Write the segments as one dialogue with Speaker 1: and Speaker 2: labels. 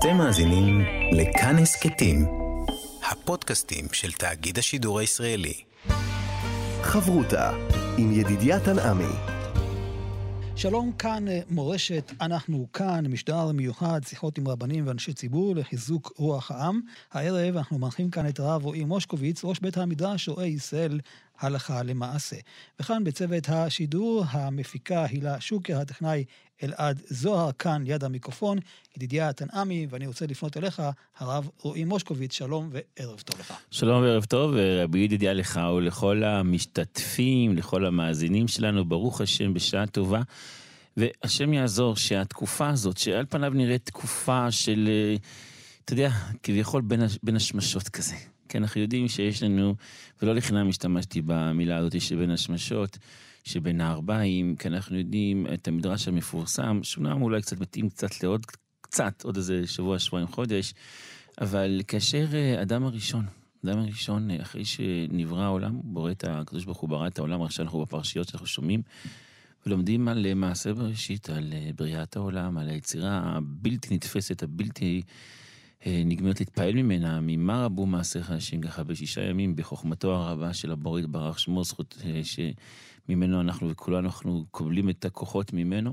Speaker 1: אתם מאזינים לכאן הסכתים, הפודקאסטים של תאגיד השידור הישראלי.
Speaker 2: חברותה עם ידידיה תנעמי.
Speaker 3: שלום, כאן אה, מורשת, אנחנו כאן, משדר מיוחד, שיחות עם רבנים ואנשי ציבור לחיזוק רוח העם. הערב אנחנו מארחים כאן את הרב רועי מושקוביץ, ראש בית המדרש רואה ישראל הלכה למעשה. וכאן בצוות השידור, המפיקה הילה שוקר, הטכנאי אלעד זוהר, כאן ליד המיקרופון, ידידיה תנעמי, ואני רוצה לפנות אליך, הרב רועי מושקוביץ, שלום וערב טוב לך.
Speaker 4: שלום וערב טוב, רבי ידידיה לך ולכל המשתתפים, לכל המאזינים שלנו, ברוך השם בשעה טובה. והשם יעזור שהתקופה הזאת, שעל פניו נראית תקופה של, אה, אתה יודע, כביכול בין, בין השמשות כזה. כי אנחנו יודעים שיש לנו, ולא לחינם השתמשתי במילה הזאת שבין השמשות, שבין הארבעים, כי אנחנו יודעים את המדרש המפורסם, שאומנם אולי קצת מתאים קצת לעוד קצת, עוד איזה שבוע, שבועיים, חודש, אבל כאשר אה, אדם הראשון, אדם הראשון, אה, אחרי שנברא העולם, בורא את הקדוש ברוך הוא ברא את העולם, עכשיו אנחנו בפרשיות שאנחנו שומעים, ולומדים על אה, מעשה בראשית, על בריאת העולם, על היצירה הבלתי נתפסת, הבלתי נגמרת להתפעל ממנה, ממה רבו מעשיך השם ככה בשישה ימים, בחוכמתו הרבה של הבורא יתברך שמו, זכות שממנו אנחנו וכולנו אנחנו קובלים את הכוחות ממנו.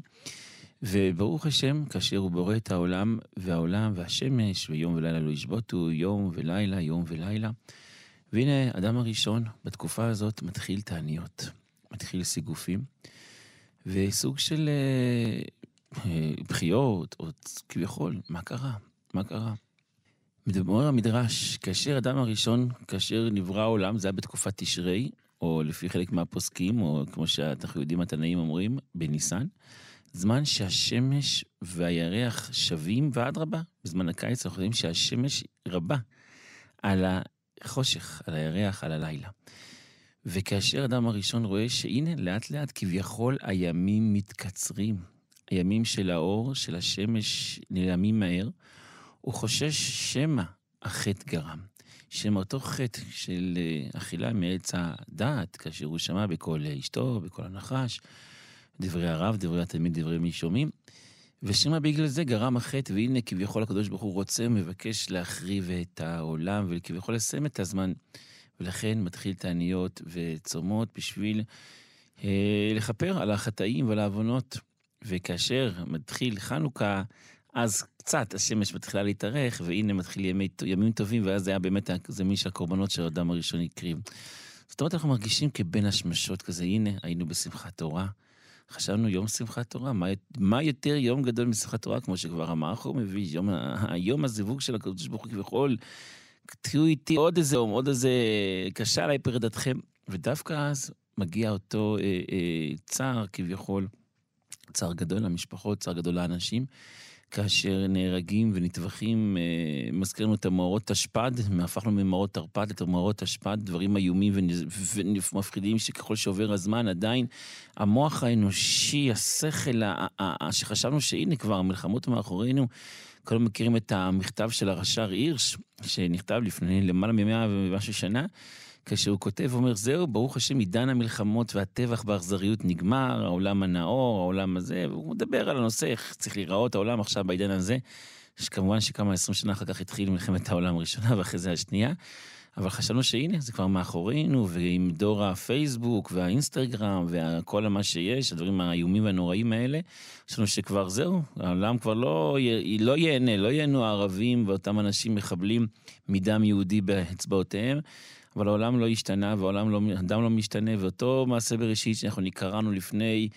Speaker 4: וברוך השם, כאשר הוא בורא את העולם, והעולם והשמש, ויום ולילה לא ישבותו, יום ולילה, יום ולילה. והנה, אדם הראשון בתקופה הזאת מתחיל תעניות, מתחיל סיגופים, וסוג של אה, אה, בחיות, או כביכול, מה קרה? מה קרה? מדבר המדרש, כאשר אדם הראשון, כאשר נברא העולם, זה היה בתקופת תשרי, או לפי חלק מהפוסקים, או כמו שאנחנו יודעים, התנאים אומרים, בניסן. זמן שהשמש והירח שווים, ואדרבה, בזמן הקיץ אנחנו יודעים שהשמש רבה על החושך, על הירח, על הלילה. וכאשר אדם הראשון רואה שהנה, לאט לאט כביכול הימים מתקצרים, הימים של האור, של השמש, נעלמים מהר, הוא חושש שמא החטא גרם. שמא אותו חטא של אה, אכילה מעץ הדעת, כאשר הוא שמע בקול אשתו, בקול הנחש, דברי הרב, דברי התלמיד, דברי מי שומעים. ושמא בגלל זה גרם החטא, והנה כביכול הקדוש ברוך הוא רוצה, מבקש להחריב את העולם, וכביכול לסיים את הזמן. ולכן מתחיל תעניות וצומות בשביל אה, לכפר על החטאים ועל העוונות. וכאשר מתחיל חנוכה, אז קצת השמש מתחילה להתארך, והנה מתחיל ימי, ימים טובים, ואז זה היה באמת, זה מי שהקורבנות של האדם הראשון הקריב. זאת אומרת, אנחנו מרגישים כבין השמשות כזה, הנה, היינו בשמחת תורה. חשבנו יום שמחת תורה, מה, מה יותר יום גדול משמחת תורה, כמו שכבר המערך הוא מביא, יום, היום הזיווג של הקדוש ברוך הוא כביכול, תהיו איתי עוד איזה יום, עוד איזה, קשה עליי פרידתכם. ודווקא אז מגיע אותו אה, אה, צער כביכול, צער גדול למשפחות, צער גדול לאנשים. כאשר נהרגים ונטבחים, אה, מזכירים את המאורות תשפ"ד, הפכנו ממאורות תרפ"ד למאורות תשפ"ד, דברים איומים ומפחידים שככל שעובר הזמן עדיין המוח האנושי, השכל, שחשבנו שהנה כבר המלחמות מאחורינו, כולם מכירים את המכתב של הרש"ר הירש, שנכתב לפני למעלה ממאה ומשהו שנה. כאשר הוא כותב, הוא אומר, זהו, ברוך השם, עידן המלחמות והטבח באכזריות נגמר, העולם הנאור, העולם הזה, והוא מדבר על הנושא, איך צריך להיראות העולם עכשיו בעידן הזה, שכמובן שכמה עשרים שנה אחר כך התחיל מלחמת העולם הראשונה ואחרי זה השנייה. אבל חשבנו שהנה, זה כבר מאחורינו, ועם דור הפייסבוק והאינסטגרם וכל מה שיש, הדברים האיומים והנוראים האלה, חשבנו שכבר זהו, העולם כבר לא, לא ייהנה, לא ייהנו הערבים ואותם אנשים מחבלים מדם יהודי באצבעותיהם. אבל העולם לא השתנה, והעולם לא, אדם לא משתנה, ואותו מעשה בראשית שאנחנו קראנו לפני,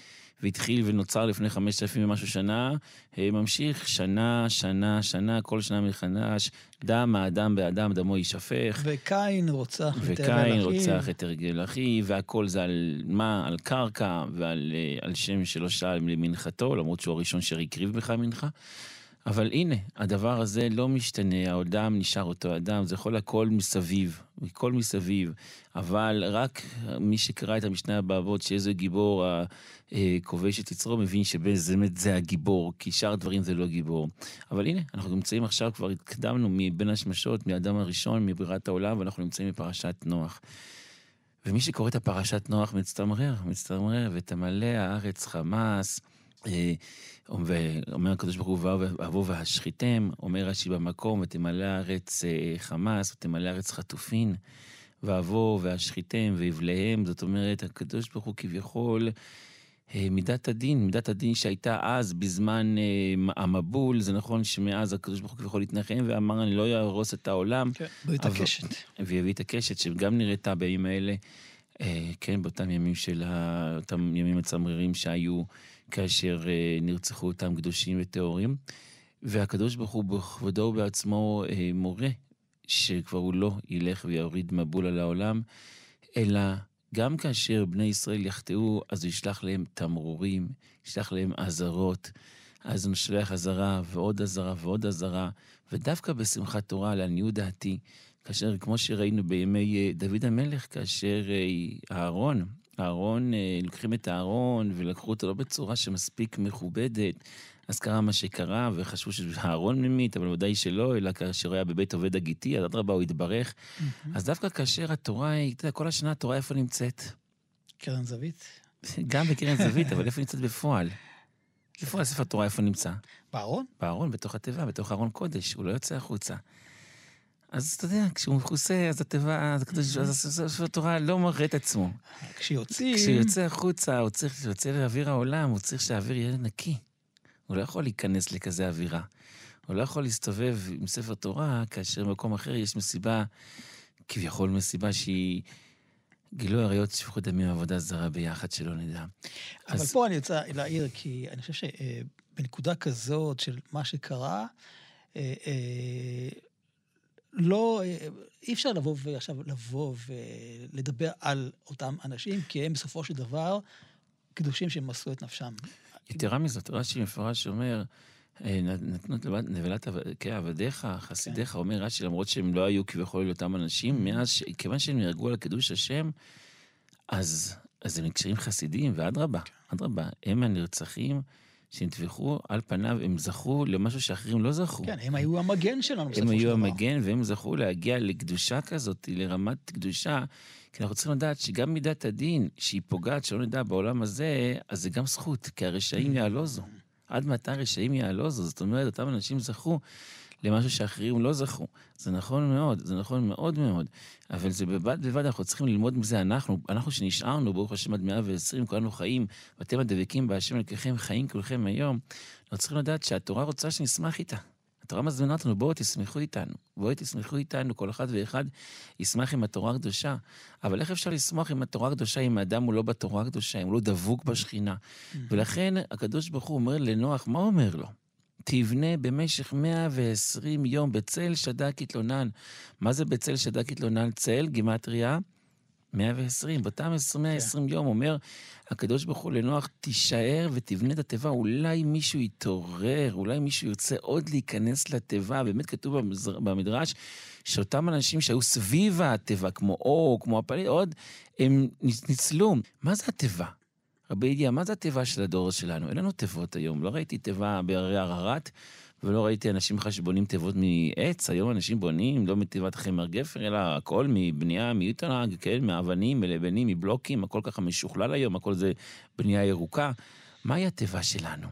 Speaker 4: והתחיל ונוצר לפני חמשת אלפים ומשהו שנה, אה, ממשיך שנה, שנה, שנה, כל שנה מחדש, דם האדם באדם, דמו יישפך.
Speaker 3: וקין רוצח
Speaker 4: את הרגל אחיו. וקין רוצח את הרגל אחיו, והכל זה על מה? על קרקע, ועל אה, על שם שלא שאל למנחתו, למרות שהוא הראשון אשר הקריב בך מנחה. אבל הנה, הדבר הזה לא משתנה, האדם נשאר אותו אדם, זה יכול הכל מסביב, הכל מסביב, אבל רק מי שקרא את המשנה באבות, שאיזה גיבור הכובש את יצרו, מבין שבאמת זה הגיבור, כי שאר הדברים זה לא גיבור. אבל הנה, אנחנו נמצאים עכשיו, כבר התקדמנו מבין השמשות, מהאדם הראשון, מברירת העולם, ואנחנו נמצאים בפרשת נוח. ומי שקורא את הפרשת נוח מצטמרר, מצטמרר, ותמלא הארץ חמס. אה, ואומר הקדוש ברוך הוא, ואבוא והשחיתם, אומר רש"י במקום, ותמלא הארץ אה, חמאס, ותמלא הארץ חטופין, ואבוא והשחיתם ויבליהם, זאת אומרת, הקדוש ברוך הוא כביכול, אה, מידת הדין, מידת הדין שהייתה אז, בזמן המבול, זה נכון שמאז הקדוש ברוך הוא כביכול התנחם ואמר, אני לא אהרוס את העולם.
Speaker 3: כן, ברית הקשת.
Speaker 4: ויביא את הקשת, שגם נראתה בימים האלה, כן, באותם ימים של, אותם ימים מצמררים שהיו. כאשר אה, נרצחו אותם קדושים וטהורים. והקדוש ברוך הוא בכבודו ובעצמו אה, מורה שכבר הוא לא ילך ויוריד מבול על העולם, אלא גם כאשר בני ישראל יחטאו, אז הוא ישלח להם תמרורים, ישלח להם אזהרות. אז הוא שולח אזהרה ועוד אזהרה ועוד אזהרה, ודווקא בשמחת תורה, לעניות דעתי, כאשר, כמו שראינו בימי אה, דוד המלך, כאשר אהרון, אהרון, אה, לוקחים את הארון ולקחו אותו לא בצורה שמספיק מכובדת. אז קרה מה שקרה, וחשבו שהארון ממית, אבל ודאי שלא, אלא כאשר היה בבית עובד הגיתי, אז אדרבה, הוא התברך. אז דווקא כאשר התורה, אתה יודע, כל השנה התורה איפה נמצאת?
Speaker 3: קרן זווית?
Speaker 4: גם בקרן זווית, אבל איפה נמצאת בפועל? בפועל ספר התורה איפה נמצא?
Speaker 3: בארון?
Speaker 4: בארון, בתוך התיבה, בתוך ארון קודש, הוא לא יוצא החוצה. אז אתה יודע, כשהוא מכוסה, אז התיבה, אז הקדוש, אז ספר התורה לא מראה את עצמו.
Speaker 3: כשיוצאים...
Speaker 4: כשהוא יוצא החוצה, הוא צריך, כשיוצא לאוויר העולם, הוא צריך שהאוויר יהיה נקי. הוא לא יכול להיכנס לכזה אווירה. הוא לא יכול להסתובב עם ספר תורה, כאשר במקום אחר יש מסיבה, כביכול מסיבה שהיא גילוי עריות שפיכות דמים עבודה זרה ביחד, שלא נדע.
Speaker 3: אבל אז... פה אני רוצה להעיר, כי אני חושב שבנקודה כזאת של מה שקרה, אה, אה, לא, אי אפשר לבוא ועכשיו לבוא ולדבר על אותם אנשים, כי הם בסופו של דבר קדושים שהם מסרו את נפשם.
Speaker 4: יתרה מזאת, רש"י מפורש אומר, אה, נתנו את נבלת כעבדיך, חסידיך, כן. אומר רש"י, למרות שהם לא היו כביכול אותם אנשים, מאז, כיוון שהם נהרגו על קידוש השם, אז, אז הם נקשרים חסידים, ואדרבה, כן. אדרבה, הם הנרצחים. שנטבחו, על פניו הם זכו למשהו שאחרים לא זכו.
Speaker 3: כן, הם היו המגן שלנו בסופו של דבר.
Speaker 4: הם היו המגן, והם זכו להגיע לקדושה כזאת, לרמת קדושה. כי אנחנו צריכים לדעת שגם מידת הדין, שהיא פוגעת, שלא נדע בעולם הזה, אז זה גם זכות, כי הרשעים יעלוזו. עד מתי הרשעים יעלוזו? זאת אומרת, אותם אנשים זכו למשהו שאחרים לא זכו. זה נכון מאוד, זה נכון מאוד מאוד. אבל זה בבד בבד, אנחנו צריכים ללמוד מזה, אנחנו, אנחנו שנשארנו, ברוך השם עד 120, כולנו חיים, ואתם הדבקים בהשם אלוקיכם, חיים כולכם היום, אנחנו צריכים לדעת שהתורה רוצה שנשמח איתה. התורה מזמינה אותנו, בואו תשמחו איתנו, בואו תשמחו איתנו, כל אחד ואחד ישמח עם התורה הקדושה. אבל איך אפשר לשמוח עם התורה הקדושה אם האדם הוא לא בתורה הקדושה, אם הוא לא דבוק בשכינה? Mm-hmm. ולכן הקדוש ברוך הוא אומר לנוח, מה אומר לו? תבנה במשך 120 יום בצל שדק התלונן. מה זה בצל שדק התלונן? צל, גימטריה, 120. באותם 120 כן. יום אומר הקדוש ברוך הוא לנוח, תישאר ותבנה את התיבה. אולי מישהו יתעורר, אולי מישהו ירצה עוד להיכנס לתיבה. באמת כתוב במדרש שאותם אנשים שהיו סביב התיבה, כמו עוג, כמו הפליט, עוג, הם ניצלו. מה זה התיבה? רבי ידידיה, מה זה התיבה של הדור שלנו? אין לנו תיבות היום. לא ראיתי תיבה בהרי אררט, ולא ראיתי אנשים בכלל שבונים תיבות מעץ. היום אנשים בונים לא מתיבת עצי גופר, אלא הכל מבנייה מאיטונג, כן, מאבנים, מלבנים, מבלוקים, הכל ככה משוכלל היום, הכל זה בנייה ירוקה. מהי התיבה שלנו?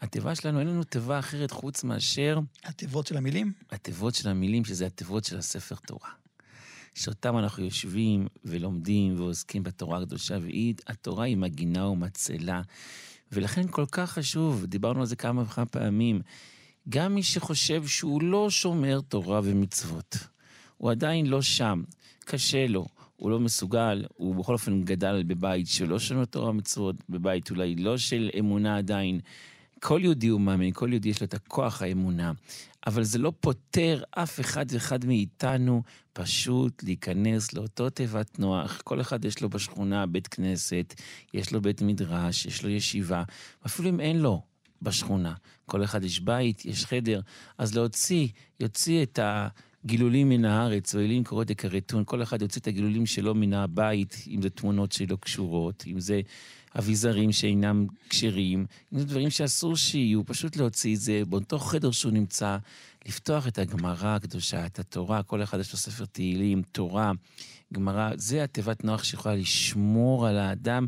Speaker 4: התיבה שלנו, אין לנו תיבה אחרת חוץ מאשר...
Speaker 3: התיבות של המילים?
Speaker 4: התיבות של המילים, שזה התיבות של הספר תורה. שאותם אנחנו יושבים ולומדים ועוסקים בתורה הקדושה, והתורה היא מגינה ומצלה. ולכן כל כך חשוב, דיברנו על זה כמה וכמה פעמים, גם מי שחושב שהוא לא שומר תורה ומצוות, הוא עדיין לא שם, קשה לו, הוא לא מסוגל, הוא בכל אופן גדל בבית שלא שומר תורה ומצוות, בבית אולי לא של אמונה עדיין. כל יהודי הוא מאמין, כל יהודי יש לו את הכוח האמונה. אבל זה לא פוטר אף אחד ואחד מאיתנו פשוט להיכנס לאותו תיבת נוח. כל אחד יש לו בשכונה בית כנסת, יש לו בית מדרש, יש לו ישיבה, אפילו אם אין לו בשכונה. כל אחד יש בית, יש חדר, אז להוציא, יוציא את הגילולים מן הארץ, ואלים קוראות יקרטון, כל אחד יוציא את הגילולים שלו מן הבית, אם זה תמונות שלא קשורות, אם זה אביזרים שאינם כשרים, אם זה דברים שאסור שיהיו, פשוט להוציא את זה באותו חדר שהוא נמצא, לפתוח את הגמרא הקדושה, את התורה, כל אחד יש לו ספר תהילים, תורה, גמרא, זה התיבת נוח שיכולה לשמור על האדם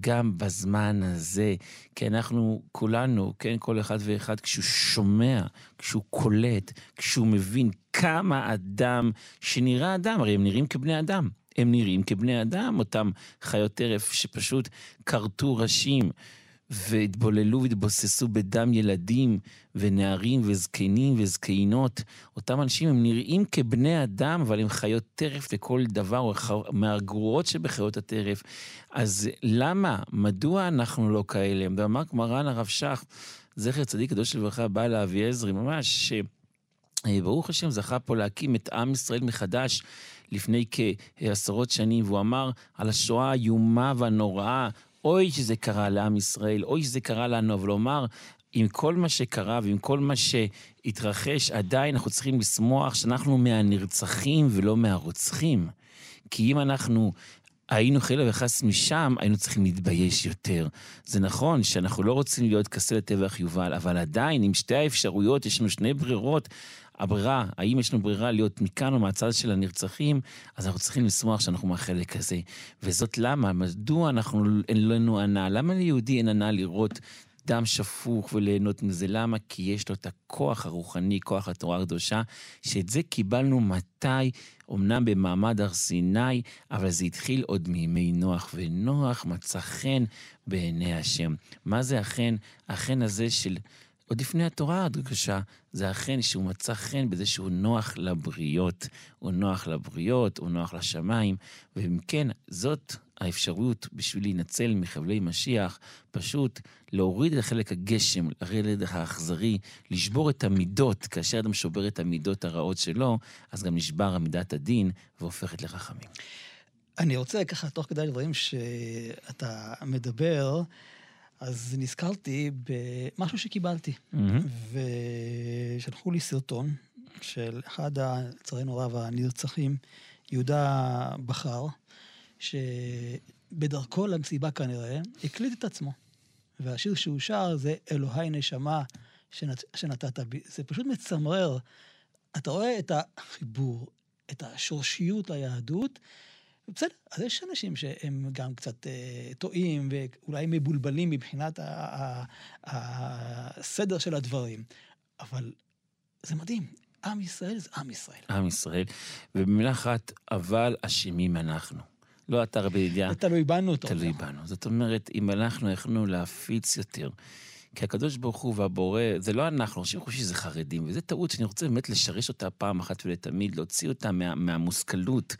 Speaker 4: גם בזמן הזה. כי אנחנו כולנו, כן, כל אחד ואחד, כשהוא שומע, כשהוא קולט, כשהוא מבין כמה אדם שנראה אדם, הרי הם נראים כבני אדם. הם נראים כבני אדם, אותם חיות טרף שפשוט כרתו ראשים. והתבוללו והתבוססו בדם ילדים ונערים וזקנים וזקנות. אותם אנשים הם נראים כבני אדם, אבל הם חיות טרף לכל דבר, או מהגרועות שבחיות הטרף. אז למה? מדוע אנחנו לא כאלה? אמר מרן הרב שך, זכר צדיק קדוש לברכה, בא לאבי עזרי, ממש, שברוך השם זכה פה להקים את עם ישראל מחדש. לפני כעשרות שנים, והוא אמר על השואה האיומה והנוראה, אוי שזה קרה לעם ישראל, אוי שזה קרה לנו, אבל לומר, עם כל מה שקרה ועם כל מה שהתרחש, עדיין אנחנו צריכים לשמוח שאנחנו מהנרצחים ולא מהרוצחים. כי אם אנחנו היינו חלילה וחס משם, היינו צריכים להתבייש יותר. זה נכון שאנחנו לא רוצים להיות כסה לטבח יובל, אבל עדיין, עם שתי האפשרויות, יש לנו שני ברירות. הברירה, האם יש לנו ברירה להיות מכאן או מהצד של הנרצחים, אז אנחנו צריכים לשמוח שאנחנו מהחלק הזה. וזאת למה, מדוע אנחנו, אין לנו ענה? למה ליהודי אין ענה לראות דם שפוך וליהנות מזה? למה? כי יש לו את הכוח הרוחני, כוח התורה הקדושה, שאת זה קיבלנו מתי? אמנם במעמד הר סיני, אבל זה התחיל עוד מימי נוח, ונוח מצא חן בעיני השם. מה זה החן? החן הזה של... עוד לפני התורה הקדושה, זה אכן שהוא מצא חן בזה שהוא נוח לבריות. הוא נוח לבריות, הוא נוח לשמיים, ואם כן, זאת האפשרות בשביל להינצל מחבלי משיח, פשוט להוריד את חלק הגשם, לרדת האכזרי, לשבור את המידות, כאשר אדם שובר את המידות הרעות שלו, אז גם נשבר עמידת הדין והופכת לרחמים.
Speaker 3: אני רוצה ככה, תוך כדי הדברים שאתה מדבר, אז נזכרתי במשהו שקיבלתי. Mm-hmm. ושלחו לי סרטון של אחד, לצערנו רב, הנרצחים, יהודה בכר, שבדרכו למסיבה כנראה, הקליט את עצמו. והשיר שהוא שר זה אלוהי נשמה שנת, שנתת בי. זה פשוט מצמרר. אתה רואה את החיבור, את השורשיות ליהדות, בסדר, אז יש אנשים שהם גם קצת אה, טועים ואולי מבולבלים מבחינת הסדר של הדברים, אבל זה מדהים. עם ישראל זה עם ישראל.
Speaker 4: עם ישראל, ובמילה אחת, אבל אשמים אנחנו. לא אתה רבי ידיעה.
Speaker 3: זה תלוי בנו,
Speaker 4: תלוי בנו. זאת אומרת, אם אנחנו יכולנו להפיץ יותר, כי הקדוש ברוך הוא והבורא, זה לא אנחנו, אנשים חושבים שזה חרדים, וזו טעות שאני רוצה באמת לשרש אותה פעם אחת ולתמיד, להוציא אותה מה, מהמושכלות.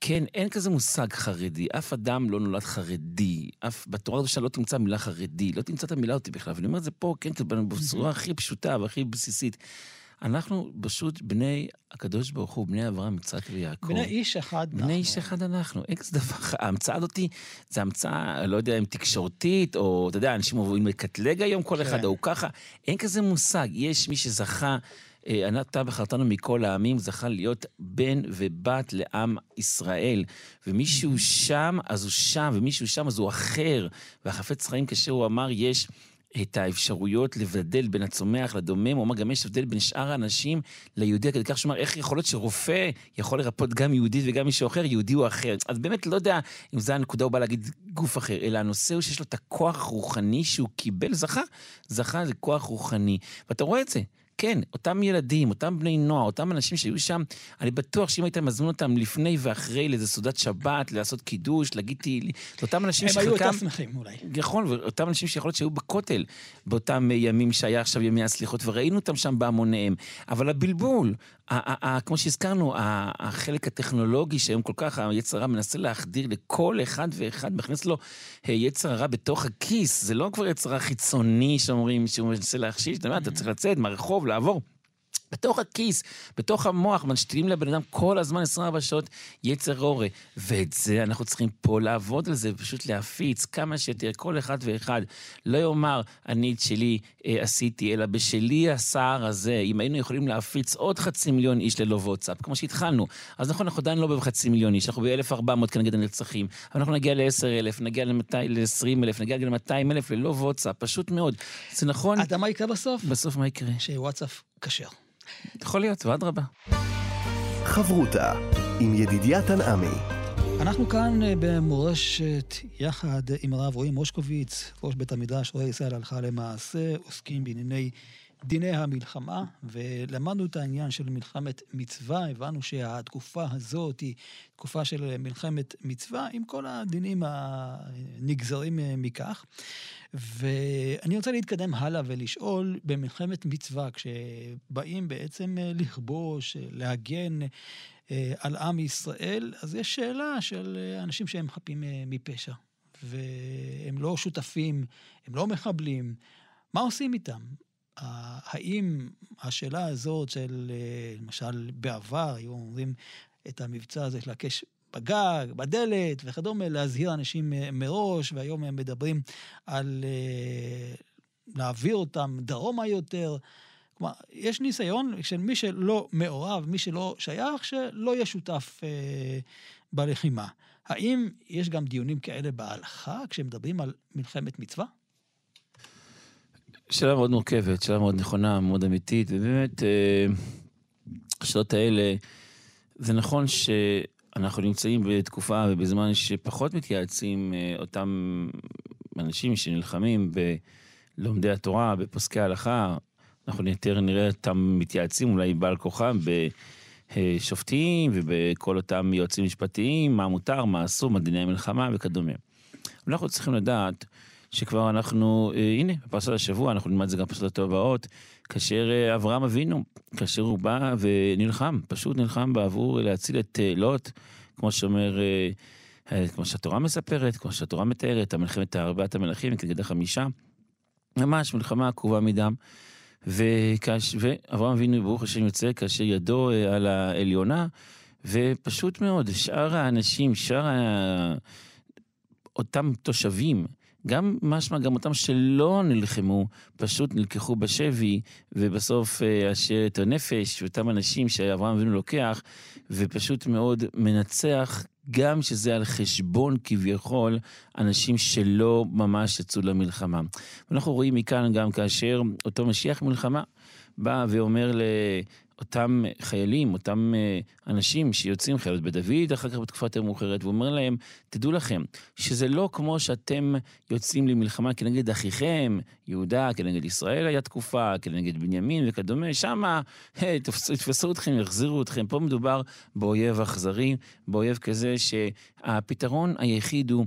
Speaker 4: כן, אין כזה מושג חרדי. אף אדם לא נולד חרדי. אף, בתורה הקדושה לא תמצא מילה חרדי. לא תמצא את המילה אותי בכלל. ואני אומר את זה פה, כן, בצורה הכי פשוטה והכי בסיסית. אנחנו פשוט בני הקדוש ברוך הוא, בני אברהם, יצחק ויעקב.
Speaker 3: בני איש אחד
Speaker 4: בני אנחנו. איש אחד אנחנו. אין כזה דבר, ההמצאה הזאתי, זה המצאה, לא יודע אם תקשורתית, או אתה יודע, אנשים אוהבים לקטלג היום כל אחד, כן. או ככה. אין כזה מושג. יש מי שזכה... אתה בחרתנו מכל העמים, זכה להיות בן ובת לעם ישראל. ומישהו שם, אז הוא שם, ומישהו שם, אז הוא אחר. והחפץ חיים, כאשר הוא אמר, יש... את האפשרויות לבדל בין הצומח לדומם, הוא אמר גם יש הבדל בין שאר האנשים ליהודי, כדי כך שהוא אמר, איך יכול להיות שרופא יכול לרפות גם יהודית וגם מישהו אחר, יהודי הוא אחר. אז באמת לא יודע אם זו הנקודה, הוא בא להגיד גוף אחר, אלא הנושא הוא שיש לו את הכוח הרוחני שהוא קיבל, זכה, זכה זה כוח רוחני. ואתה רואה את זה. כן, אותם ילדים, אותם בני נוער, אותם אנשים שהיו שם, אני בטוח שאם היית מזמין אותם לפני ואחרי לאיזה סעודת שבת, לעשות קידוש, להגיד תהילים, אותם אנשים
Speaker 3: שחלקם... הם היו יותר שמחים אולי.
Speaker 4: נכון, ואותם אנשים שיכול להיות שהיו בכותל באותם ימים שהיה עכשיו ימי הסליחות, וראינו אותם שם בהמוניהם. אבל הבלבול, כמו שהזכרנו, החלק הטכנולוגי שהיום כל כך היצר הרע מנסה להחדיר לכל אחד ואחד, מכניס לו אה, יצר הרע בתוך הכיס, זה לא כבר יצר הרע חיצוני שאומרים שהוא מנסה להכשיל, אתה יודע, אתה צריך לצאת מהרחוב, לעבור. בתוך הכיס, בתוך המוח, משתילים לבן אדם כל הזמן 24 שעות יצר הורה. ואת זה אנחנו צריכים פה לעבוד על זה, פשוט להפיץ כמה שיותר, כל אחד ואחד. לא יאמר, אני את שלי אה, עשיתי, אלא בשלי הסער הזה, אם היינו יכולים להפיץ עוד חצי מיליון איש ללא וואטסאפ, כמו שהתחלנו. אז נכון, אנחנו עדיין לא בחצי מיליון איש, אנחנו ב-1,400 כנגד הנרצחים, אבל אנחנו נגיע ל-10,000, נגיע ל-20,000, נגיע ל-200,000 ללא וואטסאפ, פשוט מאוד. זה נכון.
Speaker 3: אתה יודע מה יקרה בסוף?
Speaker 4: בסוף מה יקרה?
Speaker 3: שוואטסאפ כשר.
Speaker 4: יכול להיות, ואדרבה.
Speaker 2: חברותה עם ידידיה תנעמי.
Speaker 3: אנחנו כאן אה, במורשת יחד עם הרב רועי מושקוביץ, ראש בית המדרש רואה ישראל הלכה למעשה, עוסקים בענייני דיני המלחמה, ולמדנו את העניין של מלחמת מצווה, הבנו שהתקופה הזאת היא תקופה של מלחמת מצווה, עם כל הדינים הנגזרים אה, מכך. ואני רוצה להתקדם הלאה ולשאול, במלחמת מצווה, כשבאים בעצם אה, לכבוש, אה, להגן על עם ישראל, אז יש שאלה של אנשים שהם חפים מפשע, והם לא שותפים, הם לא מחבלים. מה עושים איתם? האם השאלה הזאת של, אה, למשל, בעבר, היו אומרים את המבצע הזה של הקש בגג, בדלת וכדומה, להזהיר אנשים מראש, והיום הם מדברים על אה, להעביר אותם דרומה יותר. כלומר, יש ניסיון של מי שלא מעורב, מי שלא שייך, שלא יהיה שותף אה, בלחימה. האם יש גם דיונים כאלה בהלכה כשמדברים על מלחמת מצווה?
Speaker 4: שאלה מאוד מורכבת, שאלה מאוד נכונה, מאוד אמיתית, ובאמת, אה, השאלות האלה, זה נכון שאנחנו נמצאים בתקופה ובזמן שפחות מתייעצים אה, אותם אנשים שנלחמים בלומדי התורה, בפוסקי ההלכה, אנחנו יותר נראה אותם מתייעצים אולי בעל כוחם בשופטים ובכל אותם יועצים משפטיים, מה מותר, מה אסור, מה דיני המלחמה וכדומה. אנחנו צריכים לדעת שכבר אנחנו, אה, הנה, בפרשת השבוע, אנחנו נלמד את זה גם בפרשת הבאות, כאשר אה, אברהם אבינו, כאשר הוא בא ונלחם, פשוט נלחם בעבור להציל את אה, לוט, כמו שאומר, כמו שהתורה מספרת, כמו שהתורה מתארת, המלחמת ארבעת המלכים כנגד החמישה, ממש מלחמה עקובה מדם. וכש... ואברהם אבינו, ברוך השם, יוצא כאשר ידו על העליונה, ופשוט מאוד, שאר האנשים, שאר ה... אותם תושבים, גם משמע, גם אותם שלא נלחמו, פשוט נלקחו בשבי, ובסוף אה, השארת הנפש, ואותם אנשים שאברהם אבינו לוקח, ופשוט מאוד מנצח, גם שזה על חשבון כביכול אנשים שלא ממש יצאו למלחמה. ואנחנו רואים מכאן גם כאשר אותו משיח מלחמה בא ואומר אותם חיילים, אותם אה, אנשים שיוצאים, חיילות בדוד, אחר כך בתקופה יותר מאוחרת, ואומר להם, תדעו לכם, שזה לא כמו שאתם יוצאים למלחמה כנגד אחיכם, יהודה, כנגד ישראל היה תקופה, כנגד בנימין וכדומה, שמה יתפסו אתכם, יחזירו אתכם. פה מדובר באויב אכזרי, באויב כזה שהפתרון היחיד הוא...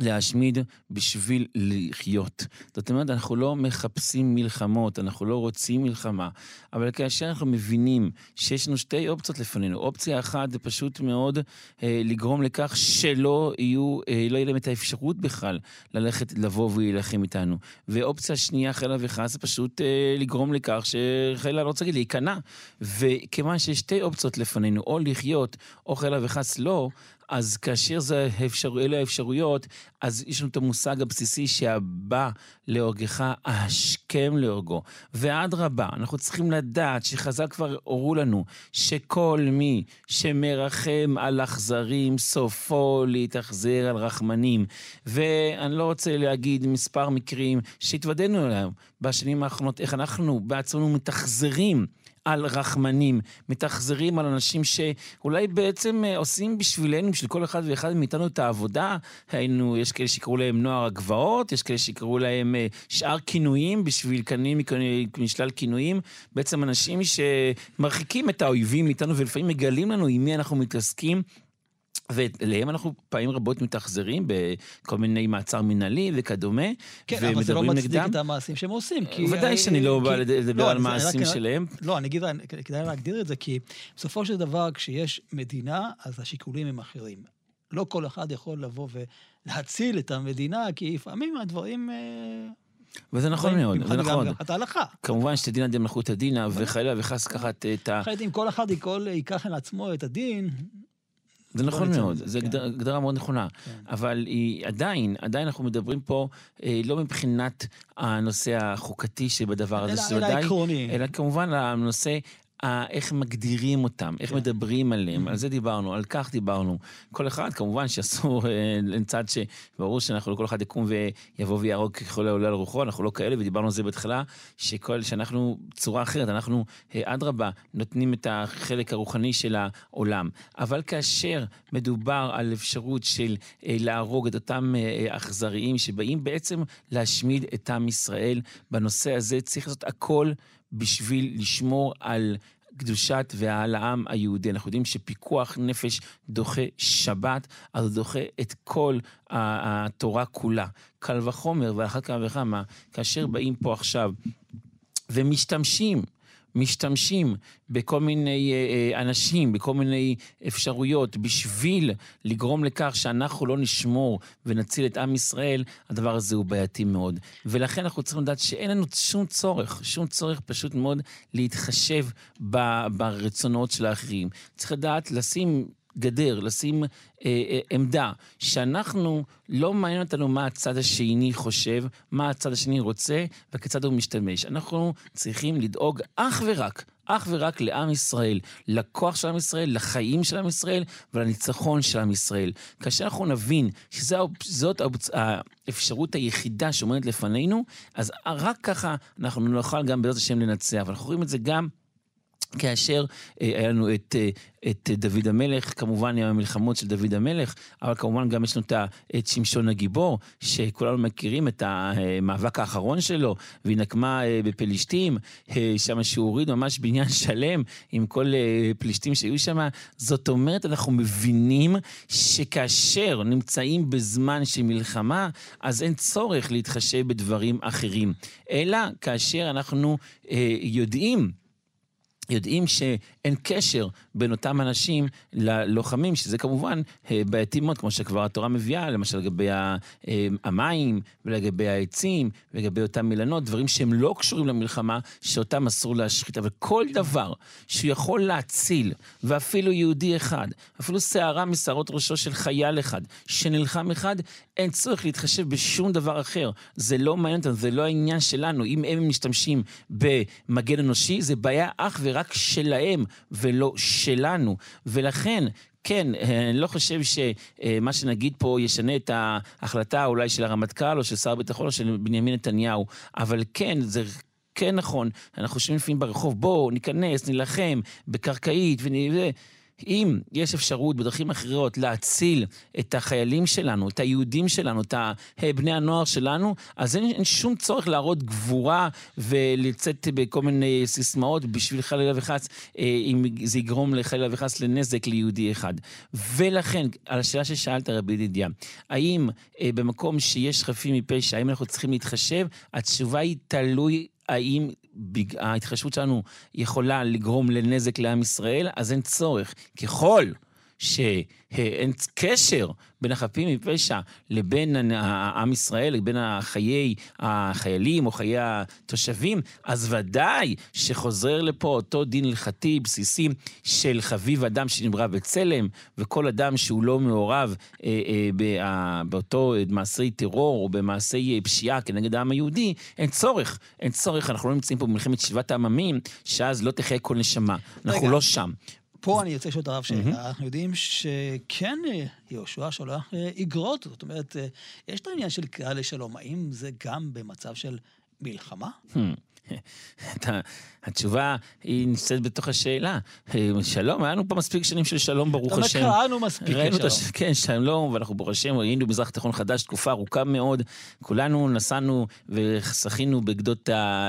Speaker 4: להשמיד בשביל לחיות. זאת אומרת, אנחנו לא מחפשים מלחמות, אנחנו לא רוצים מלחמה, אבל כאשר אנחנו מבינים שיש לנו שתי אופציות לפנינו, אופציה אחת זה פשוט מאוד אה, לגרום לכך שלא יהיו, אה, לא יהיה להם את האפשרות בכלל ללכת, לבוא ולהילחם איתנו. ואופציה שנייה, חילה וחס, זה פשוט אה, לגרום לכך שחילה לא רוצה להגיד, להיכנע. וכיוון שיש שתי אופציות לפנינו, או לחיות, או חילה וחס לא, אז כאשר זה אפשר, אלה האפשרויות, אז יש לנו את המושג הבסיסי שהבא להורגך, השכם להורגו. ואדרבה, אנחנו צריכים לדעת שחז"ל כבר הורו לנו שכל מי שמרחם על אכזרים, סופו להתאכזר על רחמנים. ואני לא רוצה להגיד מספר מקרים שהתוודענו אליהם בשנים האחרונות, איך אנחנו בעצמנו מתאכזרים. על רחמנים, מתאכזרים על אנשים שאולי בעצם אה, עושים בשבילנו, בשביל כל אחד ואחד מאיתנו את העבודה. היינו, יש כאלה שיקראו להם נוער הגבעות, יש כאלה שיקראו להם אה, שאר כינויים בשביל כנים משלל כינויים. בעצם אנשים שמרחיקים את האויבים מאיתנו ולפעמים מגלים לנו עם מי אנחנו מתעסקים. ואליהם אנחנו פעמים רבות מתאכזרים בכל מיני מעצר מנהלי וכדומה,
Speaker 3: כן, אבל זה לא מצדיק נגדם. את המעשים שהם עושים.
Speaker 4: כי... ודאי שאני לא בא לדבר לא, על מעשים רק, שלהם.
Speaker 3: לא, אני אגיד, כדאי להגדיר את זה, כי בסופו של דבר, כשיש מדינה, אז השיקולים הם אחרים. לא כל אחד יכול לבוא ולהציל את המדינה, כי לפעמים הדברים... אה,
Speaker 4: וזה נכון מאוד, זה נכון.
Speaker 3: גם את ההלכה.
Speaker 4: כמובן שתדינא דמלכותא דינא, וחלילה וחס לקחת את ה...
Speaker 3: אחרת אם כל אחד ייקח על עצמו את הדין,
Speaker 4: זה נכון מאוד, זו
Speaker 3: כן.
Speaker 4: הגדרה- הגדרה מאוד נכונה.
Speaker 3: כן.
Speaker 4: אבל היא עדיין, עדיין אנחנו מדברים פה אה, לא מבחינת הנושא החוקתי שבדבר הזה,
Speaker 3: אלא- עקרוני.
Speaker 4: אלא כמובן הנושא... איך מגדירים אותם, איך
Speaker 3: כן.
Speaker 4: מדברים עליהם,
Speaker 3: Mm-hmm.
Speaker 4: על זה דיברנו, על כך דיברנו. כל אחד, כמובן שאסור, אה, אין צד שברור שאנחנו, כל אחד יקום ויבוא ויהרוג ככל העולה על רוחו, אנחנו לא כאלה, ודיברנו על זה בהתחלה, שכל, שאנחנו צורה אחרת, אנחנו, אה, אדרבה, נותנים את החלק הרוחני של העולם. אבל כאשר מדובר על אפשרות של אה, להרוג את אותם אה, אכזריים שבאים בעצם להשמיד את עם ישראל, בנושא הזה צריך לעשות הכל בשביל לשמור על קדושת ועל העם היהודי. אנחנו יודעים שפיקוח נפש דוחה שבת, אז דוחה את כל התורה כולה. קל וחומר, ועל אחת כמה וכמה, כאשר באים פה עכשיו ומשתמשים, משתמשים בכל מיני אה, אה, אנשים, בכל מיני אפשרויות, בשביל לגרום לכך שאנחנו לא נשמור ונציל את עם ישראל, הדבר הזה הוא בעייתי מאוד. ולכן אנחנו צריכים לדעת שאין לנו שום צורך, שום צורך פשוט מאוד להתחשב ברצונות של האחרים. צריך לדעת לשים גדר, לשים אה, אה, עמדה, שאנחנו, לא מעניין אותנו מה הצד השני חושב, מה הצד השני רוצה וכיצד הוא משתמש. אנחנו צריכים לדאוג אך ורק, אך ורק לעם ישראל, לכוח של עם ישראל, לחיים של עם ישראל ולניצחון של עם ישראל. כאשר אנחנו נבין שזאת האפשרות היחידה שעומדת לפנינו, אז רק ככה אנחנו נוכל גם בעזרת השם לנצח. ואנחנו רואים את זה גם כאשר אה, היה לנו את, אה, את דוד המלך, כמובן עם המלחמות של דוד המלך, אבל כמובן גם יש לנו את שמשון הגיבור, שכולנו מכירים את המאבק האחרון שלו, והיא נקמה אה, בפלישתים, שם שהוא הוריד ממש בניין שלם עם כל פלישתים שהיו שם. זאת אומרת, אנחנו מבינים שכאשר נמצאים בזמן של מלחמה, אז אין צורך להתחשב בדברים אחרים, אלא כאשר אנחנו יודעים יודעים שאין קשר בין אותם אנשים ללוחמים, שזה כמובן אה, בעייתי מאוד, כמו שכבר התורה מביאה, למשל לגבי אה, המים ולגבי העצים ולגבי אותם אילנות, דברים שהם לא קשורים למלחמה, שאותם אסור להשחית. אבל כל דבר שיכול להציל, ואפילו יהודי אחד, אפילו שערה משערות ראשו של חייל אחד, שנלחם אחד, אין צורך להתחשב בשום דבר אחר. זה לא מעניין אותנו, זה לא העניין שלנו. אם הם משתמשים במגן אנושי, זה בעיה אך ורק שלהם ולא שלנו. ולכן, כן, אה, אני לא חושב שמה שנגיד פה ישנה את ההחלטה אולי של הרמטכ"ל או של שר הביטחון או של בנימין נתניהו, אבל כן, זה... כן נכון, אנחנו שומעים לפעמים ברחוב, בואו ניכנס, נילחם בקרקעית ונ... אם יש אפשרות בדרכים אחרות להציל את החיילים שלנו, את היהודים שלנו, את ה- בני הנוער שלנו, אז אין, אין שום צורך להראות גבורה ולצאת בכל מיני סיסמאות בשביל חלילה וחס, אה, אם זה יגרום לחלילה וחס לנזק ליהודי אחד. ולכן, על השאלה ששאלת, רבי ידידיה, האם אה, במקום שיש חפים מפשע, האם אנחנו צריכים להתחשב? התשובה היא תלוי האם ההתחשבות שלנו יכולה לגרום לנזק לעם ישראל, אז אין צורך. ככל שאין קשר בין החפים מפשע לבין העם ישראל, לבין החיי החיילים או חיי התושבים, אז ודאי שחוזר לפה אותו דין הלכתי בסיסי של חביב אדם שנברא בצלם, וכל אדם שהוא לא מעורב אה, אה, בא- באותו מעשי טרור או במעשי אה, פשיעה כנגד העם היהודי, אין צורך. אין צורך, אנחנו לא נמצאים פה במלחמת שבעת העממים, שאז לא תחיה כל נשמה. אנחנו
Speaker 3: רגע.
Speaker 4: לא שם.
Speaker 3: פה אני רוצה לשאול את הרב שאלה, אנחנו יודעים שכן אה, יהושע שולח אה, איגרות, זאת אומרת, אה, יש את העניין של קריאה לשלום, האם זה גם במצב של מלחמה?
Speaker 4: Hmm. את ה- התשובה היא נמצאת בתוך השאלה. אה, שלום, היה לנו פה מספיק שנים של שלום, ברוך
Speaker 3: אומרת,
Speaker 4: השם.
Speaker 3: קראנו מספיק לשלום.
Speaker 4: הש... כן, שלום, ואנחנו ברוך השם, היינו במזרח תיכון חדש תקופה ארוכה מאוד. כולנו נסענו ושחינו בגדות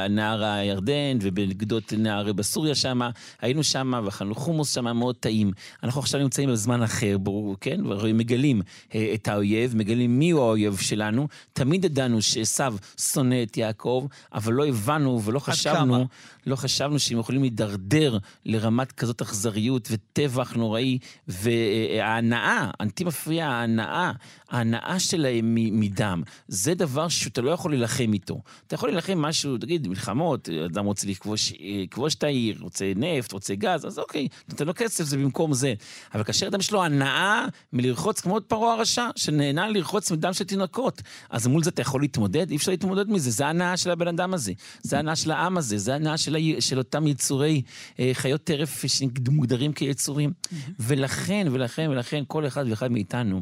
Speaker 4: נהר הירדן ובגדות נהר בסוריה שם. היינו שם ואכלנו חומוס שם מאוד טעים. אנחנו עכשיו נמצאים בזמן אחר, ברור, כן? ומגלים אה, את האויב, מגלים מי הוא האויב שלנו. תמיד ידענו שעשו שונא את יעקב, אבל לא הבנו ולא חשבנו, לא חשבנו שהם יכולים להידרדר לרמת כזאת אכזריות וטבח נוראי, וההנאה, אנטי מפריע, ההנאה, ההנאה שלהם מדם, זה דבר שאתה לא יכול להילחם איתו. אתה יכול להילחם משהו, תגיד, מלחמות, אדם רוצה לכבוש, את העיר, רוצה נפט, רוצה גז, אז אוקיי, נותן לו כסף, זה במקום זה. אבל כאשר אדם יש לו הנאה מלרחוץ כמו פרעה הרשע, שנהנה לרחוץ מדם של תינוקות, אז מול זה אתה יכול להתמודד? אי אפשר להתמודד מזה, זה ההנאה של הבן אדם הזה, זה ההנאה של העם הזה, זה ההנאה של, ה... של אותם יצורי אה, חיות טרף שמוגדרים כיצורים. Mm-hmm. ולכן, ולכן, ולכן, כל אחד ואחד מאיתנו,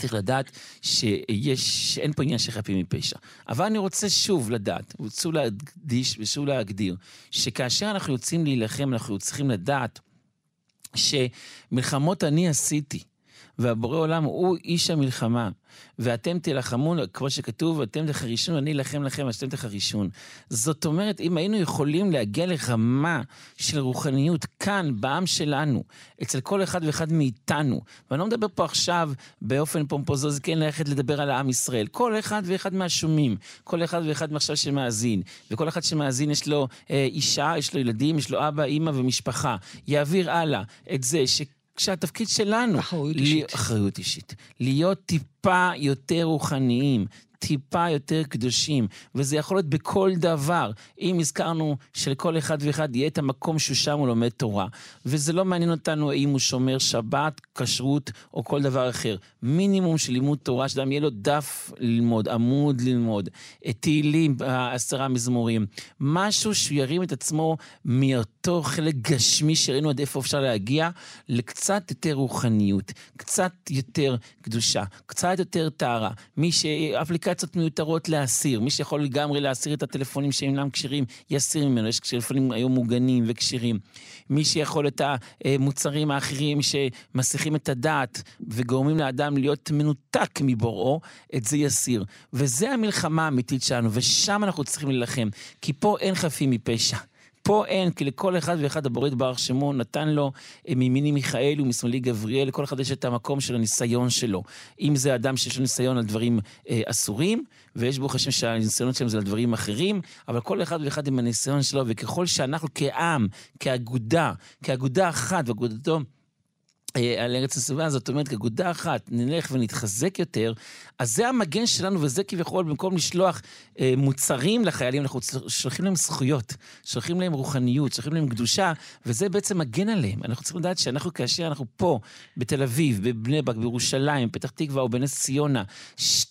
Speaker 4: צריך לדעת שיש, שאין פה עניין של חפים מפשע. אבל אני רוצה שוב לדעת, רוצה להקדיש ושוב להגדיר, שכאשר אנחנו יוצאים להילחם, אנחנו צריכים לדעת שמלחמות אני עשיתי, והבורא עולם הוא איש המלחמה. ואתם תילחמו, כמו שכתוב, אתם תחרישון, אני אלחם לכם, ואתם תחרישון. זאת אומרת, אם היינו יכולים להגיע לרמה של רוחניות כאן, בעם שלנו, אצל כל אחד ואחד מאיתנו, ואני לא מדבר פה עכשיו באופן פומפוזוז, כן, ללכת לדבר על העם ישראל. כל אחד ואחד מהשומעים, כל אחד ואחד מעכשיו שמאזין, וכל אחד שמאזין יש לו אה, אישה, יש לו ילדים, יש לו אבא, אימא ומשפחה. יעביר הלאה את זה ש... כשהתפקיד שלנו...
Speaker 3: אחריות אישית.
Speaker 4: אחריות אישית. להיות טיפה יותר רוחניים, טיפה יותר קדושים, וזה יכול להיות בכל דבר. אם הזכרנו שלכל אחד ואחד יהיה את המקום שהוא שם הוא לומד תורה, וזה לא מעניין אותנו אם הוא שומר שבת, כשרות או כל דבר אחר. מינימום של לימוד תורה, שאדם יהיה לו דף ללמוד, עמוד ללמוד, תהילים, עשרה מזמורים, משהו שהוא ירים את עצמו מאותו חלק גשמי שראינו עד איפה אפשר להגיע, לקצת יותר רוחניות, קצת יותר קדושה, קצת יותר טהרה. מי שאפליקציה... אפליקציות מיותרות להסיר. מי שיכול לגמרי להסיר את הטלפונים שאינם כשירים, יסיר ממנו. יש טלפונים היום מוגנים וכשירים. מי שיכול את המוצרים האחרים שמסיחים את הדעת וגורמים לאדם להיות מנותק מבוראו, את זה יסיר. וזה המלחמה האמיתית שלנו, ושם אנחנו צריכים להילחם. כי פה אין חפים מפשע. פה אין, כי לכל אחד ואחד הבורא יתברך שמו נתן לו אה, מימיני מיכאל ומשמאלי גבריאל, לכל אחד יש את המקום של הניסיון שלו. אם זה אדם שיש לו ניסיון על דברים אה, אסורים, ויש ברוך השם שהניסיונות שלהם זה על דברים אחרים, אבל כל אחד ואחד עם הניסיון שלו, וככל שאנחנו כעם, כאגודה, כאגודה אחת, ואגודתו... אה, על ארץ הסביבה, זאת אומרת, כאגודה אחת, נלך ונתחזק יותר, אז זה המגן שלנו, וזה כביכול, במקום לשלוח אה, מוצרים לחיילים, אנחנו שולחים להם זכויות, שולחים להם רוחניות, שולחים להם קדושה, וזה בעצם מגן עליהם. אנחנו צריכים לדעת שאנחנו, כאשר אנחנו פה, בתל אביב, בבני ברק, בירושלים, פתח תקווה או בנס ציונה,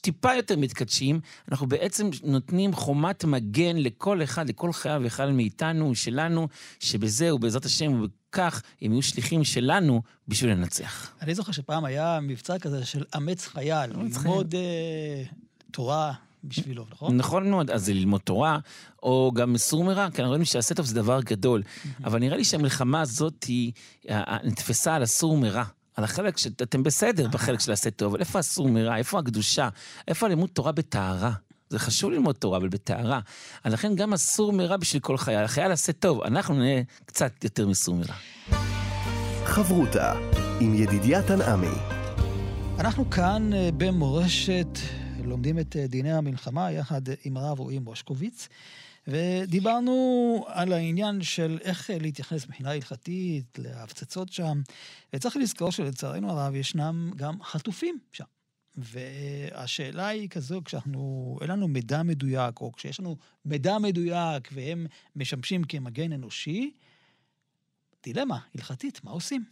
Speaker 4: טיפה יותר מתקדשים, אנחנו בעצם נותנים חומת מגן לכל אחד, לכל חייל ואחד מאיתנו, שלנו, שבזה ובעזרת השם, כך הם יהיו שליחים שלנו בשביל לנצח.
Speaker 3: אני זוכר שפעם היה מבצע כזה של אמץ חייל, ללמוד אה, תורה בשבילו, נכון?
Speaker 4: נכון מאוד, אז זה ללמוד תורה, או גם סור מרע, כי אנחנו רואים שהסטופ זה דבר גדול. אבל נראה לי שהמלחמה הזאת היא נתפסה על הסור מרע. על החלק שאתם בסדר בחלק של עשה טוב, אבל איפה הסור מרע? איפה הקדושה? איפה הלימוד תורה בטהרה? זה חשוב ללמוד תורה, אבל בטהרה. אז לכן גם אסור מרע בשביל כל חייל. החייל עשה טוב, אנחנו נהיה קצת יותר מסור מרע.
Speaker 2: חברותה עם ידידיה תנעמי.
Speaker 3: אנחנו כאן אה, במורשת לומדים את אה, דיני המלחמה יחד עם הרב רועי מושקוביץ. ודיברנו על העניין של איך אה, להתייחס מבחינה הלכתית להפצצות שם. וצריך לזכור שלצערנו הרב ישנם גם חטופים שם. והשאלה היא כזו, כשאנחנו, אין לנו מידע מדויק, או כשיש לנו מידע מדויק והם משמשים כמגן אנושי, דילמה הלכתית, מה עושים?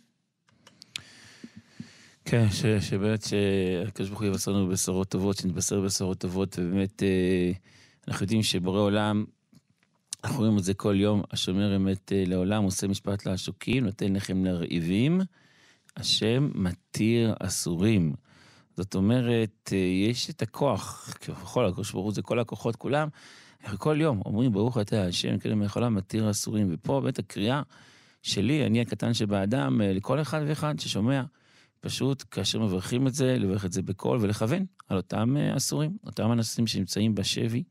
Speaker 4: כן, ש, שבאמת שהקדוש ברוך הוא יבשר לנו בשורות טובות, שנתבשר בשורות טובות, ובאמת אה, אנחנו יודעים שבורא עולם, אנחנו רואים את זה כל יום, השומר אמת אה, לעולם, עושה משפט לעשוקים, נותן לחם לרעיבים, השם מתיר אסורים. זאת אומרת, אה, יש את הכוח, ככל הקדוש ברוך הוא זה כל הכוחות כולם, כל יום אומרים ברוך אתה השם, כאילו מיכולה מתיר אסורים. ופה באמת הקריאה שלי, אני הקטן שבאדם, אה, לכל אחד ואחד ששומע, פשוט כאשר מברכים את זה, לברך את זה בקול ולכוון על אותם אה, אסורים, אותם אנשים שנמצאים בשבי.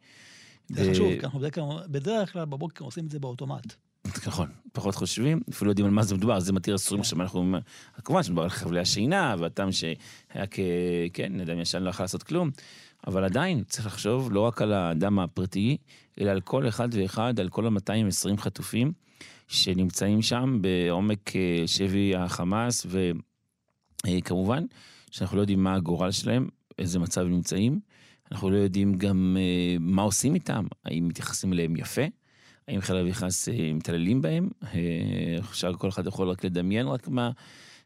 Speaker 3: זה ו... חשוב, כי אנחנו בדרך כלל בבוקר עושים את זה באוטומט.
Speaker 4: נכון, פחות חושבים, אפילו לא יודעים על מה זה מדובר, זה מתיר אסורים עכשיו, אנחנו, כמובן שמדובר על חבלי השינה, והטעם שהיה כ... כן, אדם ישן לא יכול לעשות כלום, אבל עדיין צריך לחשוב לא רק על האדם הפרטי, אלא על כל אחד ואחד, על כל ה-220 חטופים שנמצאים שם בעומק אה, שבי החמאס, וכמובן שאנחנו לא יודעים מה הגורל שלהם, איזה מצב נמצאים. אנחנו לא יודעים גם uh, מה עושים איתם, האם מתייחסים אליהם יפה, האם חיל וחס uh, מתעללים בהם, עכשיו uh, כל אחד יכול רק לדמיין רק מה...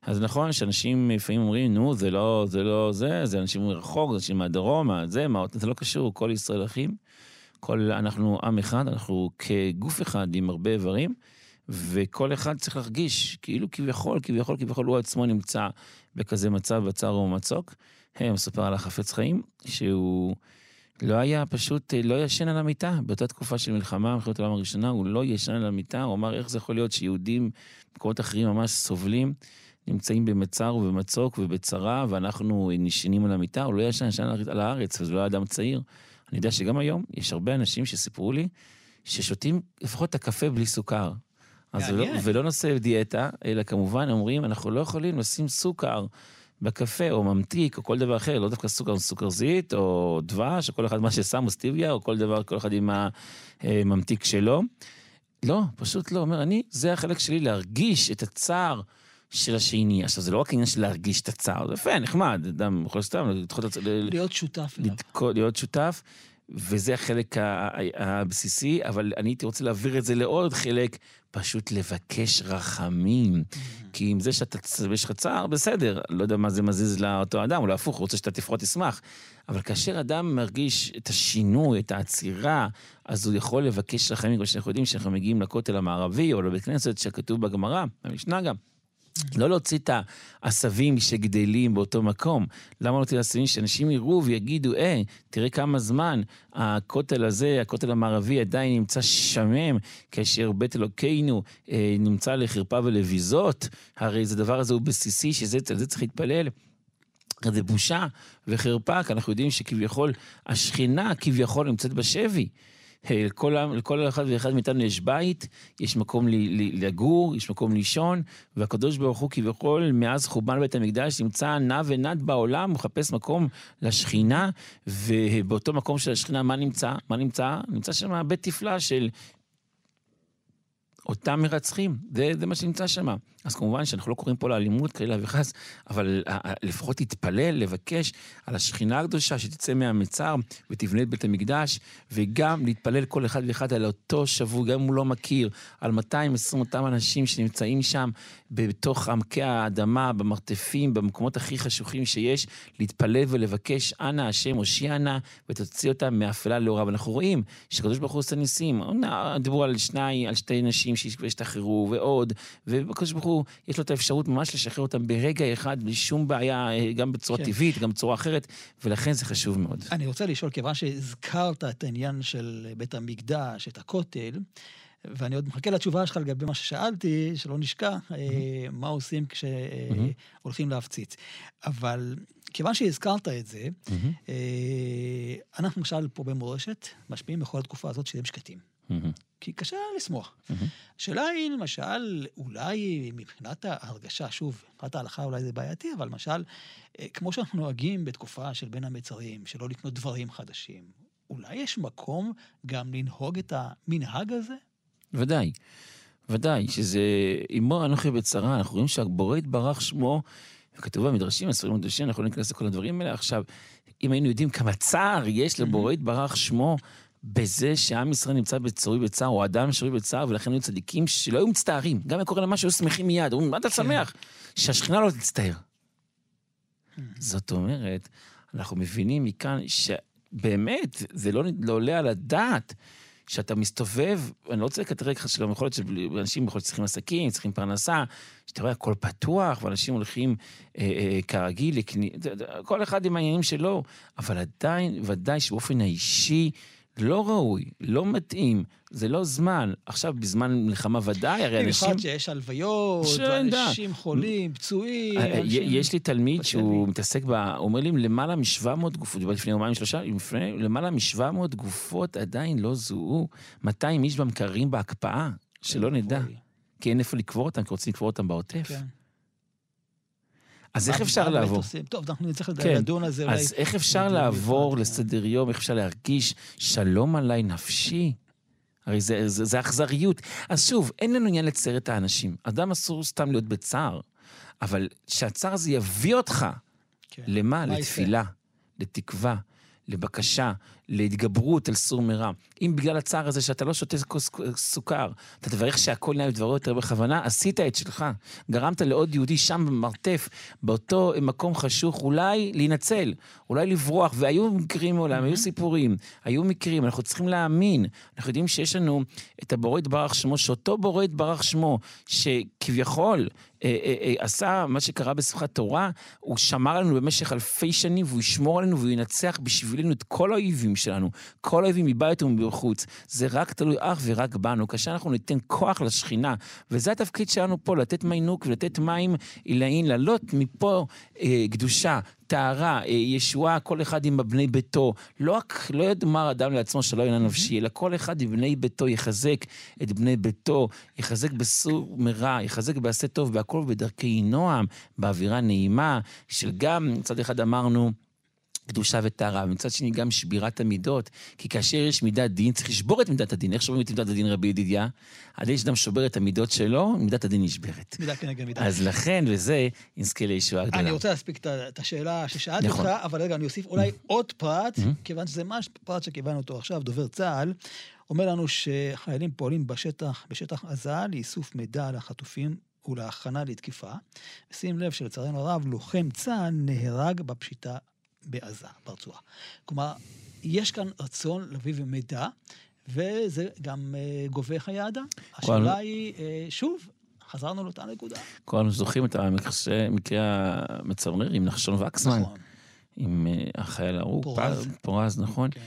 Speaker 4: אז נכון שאנשים לפעמים אומרים, נו, זה לא זה, לא זה, זה אנשים מרחוק, זה אנשים מהדרום, מה זה, מה, זה לא קשור, כל ישראל אחים. כל, אנחנו עם אחד, אנחנו כגוף אחד עם הרבה איברים, וכל אחד צריך להרגיש כאילו כביכול, כביכול, כביכול הוא עצמו נמצא בכזה מצב בצר ומצוק. הוא מספר על החפץ חיים, שהוא לא היה פשוט, לא ישן על המיטה. באותה תקופה של מלחמה, מלחמת העולם הראשונה, הוא לא ישן על המיטה, הוא אמר איך זה יכול להיות שיהודים במקומות אחרים ממש סובלים, נמצאים במצר ובמצוק ובצרה, ואנחנו נשנים על המיטה, הוא לא ישן, ישן על הארץ, וזה לא היה אדם צעיר. אני יודע שגם היום יש הרבה אנשים שסיפרו לי ששותים לפחות את הקפה בלי סוכר. אז לא, ולא נושא דיאטה, אלא כמובן אומרים, אנחנו לא יכולים לשים סוכר בקפה, או ממתיק, או כל דבר אחר, לא דווקא סוכר, סוכר זית, או דבש, או כל אחד מה ששם, או סטיביה, או כל דבר, כל אחד עם הממתיק שלו. לא, פשוט לא. אומר, אני, זה החלק שלי להרגיש את הצער. של השני. עכשיו, זה לא רק עניין של להרגיש את הצער, זה יפה, נחמד, אדם יכול סתם לדחות את
Speaker 3: זה. להיות שותף.
Speaker 4: להיות שותף, וזה החלק הבסיסי, אבל אני הייתי רוצה להעביר את זה לעוד חלק, פשוט לבקש רחמים. Mm-hmm. כי עם זה שאתה, יש לך צער, בסדר, לא יודע מה זה מזיז לאותו אדם, אולי הפוך, הוא רוצה שאתה תפחות תשמח. אבל כאשר אדם מרגיש את השינוי, את העצירה, אז הוא יכול לבקש רחמים, כמו שאנחנו יודעים, שאנחנו מגיעים לכותל המערבי, או לבית כנסת, שכתוב בגמרא, במשנה גם. לא להוציא את העשבים שגדלים באותו מקום. למה להוציא את העשבים? שאנשים יראו ויגידו, אה, תראה כמה זמן הכותל הזה, הכותל המערבי עדיין נמצא שמם, כאשר בית אלוקינו אה, נמצא לחרפה ולביזות. הרי זה דבר הזה הוא בסיסי, שזה זה צריך להתפלל. זה בושה וחרפה, כי אנחנו יודעים שכביכול השכינה כביכול נמצאת בשבי. לכל, לכל אחד ואחד מאיתנו יש בית, יש מקום לגור, יש מקום לישון, והקדוש ברוך הוא כביכול, מאז חורבן בית המקדש, נמצא נע ונד בעולם, מחפש מקום לשכינה, ובאותו מקום של השכינה, מה נמצא? מה נמצא? נמצא שם בית תפלא של אותם מרצחים, זה, זה מה שנמצא שם. אז כמובן שאנחנו לא קוראים פה לאלימות כאלה וחס, אבל לפחות להתפלל, לבקש על השכינה הקדושה שתצא מהמצר ותבנה את בית המקדש, וגם להתפלל כל אחד ואחד על אותו שבוע, גם אם הוא לא מכיר, על 220 אותם אנשים שנמצאים שם בתוך עמקי האדמה, במרתפים, במקומות הכי חשוכים שיש, להתפלל ולבקש, אנא השם הושיע נא ותוציא אותם מאפלה לאורה. ואנחנו רואים שקדוש ברוך הוא עושה ניסים. דיברו על שני, על שתי נשים שהשתחררו ועוד, וקדוש ברוך הוא, יש לו את האפשרות ממש לשחרר אותם ברגע אחד, בלי שום בעיה, אה, גם בצורה כן. טבעית, גם בצורה אחרת, ולכן זה חשוב מאוד.
Speaker 3: אני רוצה לשאול, כיוון שהזכרת את העניין של בית המקדש, את הכותל, ואני עוד מחכה לתשובה שלך לגבי מה ששאלתי, שלא נשכח, mm-hmm. מה עושים כשהולכים mm-hmm. להפציץ. אבל כיוון שהזכרת את זה, mm-hmm. אנחנו למשל פה במורשת משפיעים בכל התקופה הזאת שהם שקטים. Mm-hmm. כי קשה לשמוח. השאלה היא, למשל, אולי מבחינת ההרגשה, שוב, מבחינת ההלכה אולי זה בעייתי, אבל למשל, אה, כמו שאנחנו נוהגים בתקופה של בין המצרים, שלא לקנות דברים חדשים, אולי יש מקום גם לנהוג את המנהג הזה?
Speaker 4: ודאי, ודאי, שזה עמו אנוכי בצרה, אנחנו רואים שהבורא יתברך שמו, וכתוב במדרשים, הספרים הקדושים, אנחנו לא ניכנס לכל הדברים האלה. עכשיו, אם היינו יודעים כמה צער יש לבורא יתברך שמו, בזה שעם ישראל נמצא בצרוי בצער, או אדם שרוי בצער, ולכן היו צדיקים שלא היו מצטערים. גם אם קורה להם משהו, היו שמחים מיד. אומרים, מה אתה כן. שמח? שהשכינה לא תצטער. זאת אומרת, אנחנו מבינים מכאן שבאמת, זה לא, לא עולה על הדעת שאתה מסתובב, אני לא רוצה לקטרג לך שלום, יכול להיות שאנשים יכול להיות שצריכים עסקים, צריכים פרנסה, שאתה רואה הכל פתוח, ואנשים הולכים אה, אה, כרגיל, לקני... כל אחד עם העניינים שלו, אבל עדיין, ודאי שבאופן האישי, לא ראוי, לא מתאים, זה לא זמן. עכשיו, בזמן מלחמה ודאי, הרי אנשים...
Speaker 3: במיוחד שיש הלוויות, ואנשים חולים, פצועים. אה, אה,
Speaker 4: יש לי תלמיד שהוא מתעסק ב... הוא אומר לי, למעלה מ-700 גופות, לפני יומיים שלושה, למעלה מ-700 גופות עדיין לא זוהו. 200 איש במקררים בהקפאה. שלא נדע. כי אין איפה לקבור אותם, כי רוצים לקבור אותם בעוטף.
Speaker 3: כן.
Speaker 4: אז איך אפשר לעבור?
Speaker 3: טוב, אנחנו נצטרך
Speaker 4: כן.
Speaker 3: לדון על זה אולי.
Speaker 4: אז איך אפשר לעבור לסדר יום, איך אפשר להרגיש שלום עליי נפשי? הרי זה, זה, זה אכזריות. אז שוב, אין לנו עניין לצייר את האנשים. אדם אסור סתם להיות בצער, אבל שהצער הזה יביא אותך.
Speaker 3: כן.
Speaker 4: למה?
Speaker 3: מה
Speaker 4: לתפילה, לתקווה, לבקשה, להתגברות על סור מרע. אם בגלל הצער הזה שאתה לא שותה כוס סוכר, אתה תברך שהכל נהיה בדברו יותר בכוונה, עשית את שלך. גרמת לעוד יהודי שם במרתף, באותו מקום חשוך, אולי להינצל, אולי לברוח, והיו מקרים מעולם, היו סיפורים, היו מקרים, אנחנו צריכים להאמין. אנחנו יודעים שיש לנו את הבורא יתברך שמו, שאותו בורא יתברך שמו, שכביכול אה, אה, אה, עשה מה שקרה בשמחת תורה, הוא שמר עלינו במשך אלפי שנים, והוא ישמור עלינו והוא ינצח בשבילנו את כל האויבים שלנו, כל האויבים מבית ומבחוץ. זה רק תלוי אך ורק בנו. כאשר אנחנו ניתן כוח לשכינה, וזה התפקיד שלנו פה, לתת מיינוק ולתת מים עילאין, לעלות מפה אה, קדושה. טהרה, אה, ישועה, כל אחד עם בני ביתו. לא לא יאמר אדם לעצמו שלא יהיה נפשי, אלא כל אחד עם בני ביתו יחזק את בני ביתו, יחזק בסור מרע, יחזק בעשה טוב, והכל בדרכי נועם, באווירה נעימה, של גם, מצד אחד אמרנו, קדושה וטהרה, ומצד שני גם שבירת המידות, כי כאשר יש מידת דין, צריך לשבור את מידת הדין. איך שוברים את מידת הדין, רבי ידידיה? על ידי שאדם שובר את המידות שלו, מידת הדין נשברת.
Speaker 3: מידה כנגד מידה.
Speaker 4: אז לכן, וזה, נזכה לישועה גדולה.
Speaker 3: אני רוצה להספיק את השאלה ששאלתי
Speaker 4: נכון.
Speaker 3: אותך, אבל רגע, אני אוסיף אולי עוד פרט, כיוון שזה ממש פרט שקיבלנו אותו עכשיו, דובר צה"ל, אומר לנו שחיילים פועלים בשטח, בשטח עזה לאיסוף מידע על החטופים ולהכנה לתקיפה. שים לב שלצערנו הרב, לוחם צה"ל נהרג בפשיטה בעזה, ברצועה. כלומר, יש כאן רצון להביא מידע, וזה גם אה, גובה חיי אדם. השאלה היא, אה, שוב, חזרנו לאותה נקודה.
Speaker 4: כולנו זוכרים את המקרה המצמרר עם נחשון וקסמן,
Speaker 3: נכון.
Speaker 4: עם אה, החייל ההרוג,
Speaker 3: פורז.
Speaker 4: פורז, נכון?
Speaker 3: כן.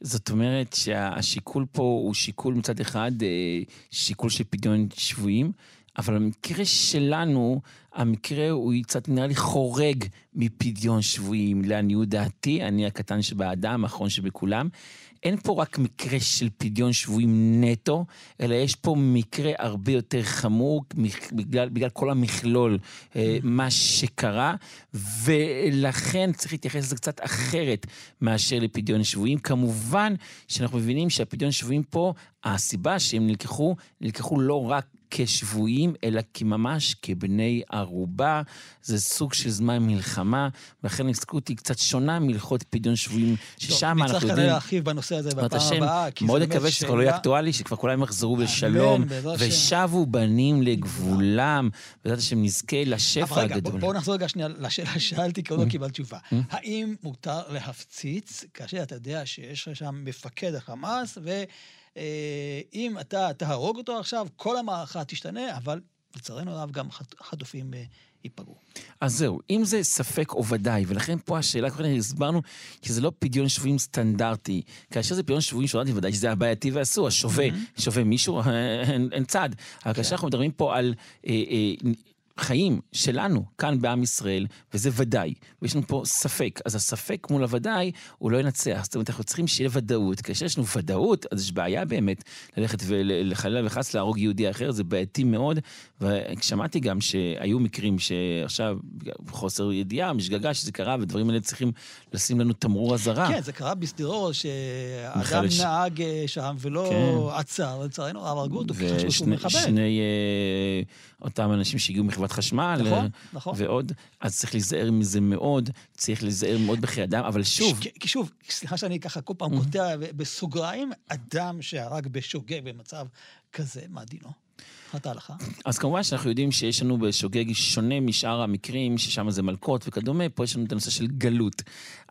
Speaker 4: זאת אומרת שהשיקול פה הוא שיקול מצד אחד, אה, שיקול של פדיון שבויים, אבל המקרה שלנו, המקרה הוא קצת נראה לי חורג מפדיון שבויים, לעניות דעתי, אני הקטן שבאדם, האחרון שבכולם. אין פה רק מקרה של פדיון שבויים נטו, אלא יש פה מקרה הרבה יותר חמור בגלל, בגלל כל המכלול, אה, מה שקרה, ולכן צריך להתייחס לזה קצת אחרת מאשר לפדיון שבויים. כמובן שאנחנו מבינים שהפדיון שבויים פה, הסיבה שהם נלקחו, נלקחו לא רק כשבויים, אלא כממש כבני ערובה. זה סוג של זמן מלחמה, ולכן ההסתכלות היא קצת שונה מהלכות פדיון שבויים, ששם אנחנו
Speaker 3: נצטרך
Speaker 4: יודעים...
Speaker 3: כנראה להרחיב בנושא הזה בפעם הבאה, כי
Speaker 4: מאוד
Speaker 3: זה באמת
Speaker 4: מקווה שזה כבר לא יהיה
Speaker 3: שאלה-
Speaker 4: אקטואלי, שכבר כולם יחזרו
Speaker 3: השם.
Speaker 4: ושבו בנים לגבולם, בעזרת השם נזכה
Speaker 3: אבל
Speaker 4: לשפע
Speaker 3: רגע,
Speaker 4: הגדול.
Speaker 3: בוא- בואו נחזור רגע שנייה לשאלה ששאלתי, כי עוד לא קיבלת תשובה.
Speaker 4: Mm.
Speaker 3: האם מותר להפציץ כאשר אתה יודע שיש שם מפקד החמאס, ואם אתה תהרוג אותו עכשיו, כל המערכה תשתנה, אבל לצערנו הרב גם חט- חטופים אה, ייפגעו.
Speaker 4: אז זהו, אם זה ספק או ודאי, ולכן פה השאלה, כבר הסברנו שזה לא פדיון שבויים סטנדרטי. כאשר זה פדיון שבויים סטנדרטי, ודאי שזה הבעייתי ואסור, השווה, שווה מישהו, אין, צד. אבל כאשר אנחנו מדברים פה על אה, אה, חיים שלנו, כאן בעם ישראל, וזה ודאי, ויש לנו פה ספק, אז הספק מול הוודאי, הוא לא ינצח. זאת אומרת, אנחנו צריכים שיהיה ודאות. כאשר יש לנו ודאות, אז יש בעיה באמת ללכת ולחלילה וחס להרוג יהודי אחר, זה בעייתי מאוד. ושמעתי גם שהיו מקרים שעכשיו, חוסר ידיעה, משגגה שזה קרה, ודברים האלה צריכים לשים לנו תמרור אזהרה.
Speaker 3: כן, זה קרה בשדרות, שאדם
Speaker 4: מיכאל ש-
Speaker 3: נהג אה, שם ולא
Speaker 4: כן.
Speaker 3: עצר, לצערנו הרב הרגו אותו, כי חשבו שהוא מחבל.
Speaker 4: שני, אה, אותם אנשים שהגיעו מחברת חשמל,
Speaker 3: נכון,
Speaker 4: אה,
Speaker 3: נכון.
Speaker 4: ועוד, אז צריך להיזהר מזה מאוד, צריך להיזהר מאוד בחיי אדם, אבל שוב,
Speaker 3: ש- כי שוב, סליחה שאני ככה כל פעם קוטע בסוגריים, אדם שהרג בשוגג במצב כזה, מה דינו? מבחינת ההלכה?
Speaker 4: אז כמובן שאנחנו יודעים שיש לנו בשוגג שונה משאר המקרים, ששם זה מלקות וכדומה, פה יש לנו את הנושא של גלות.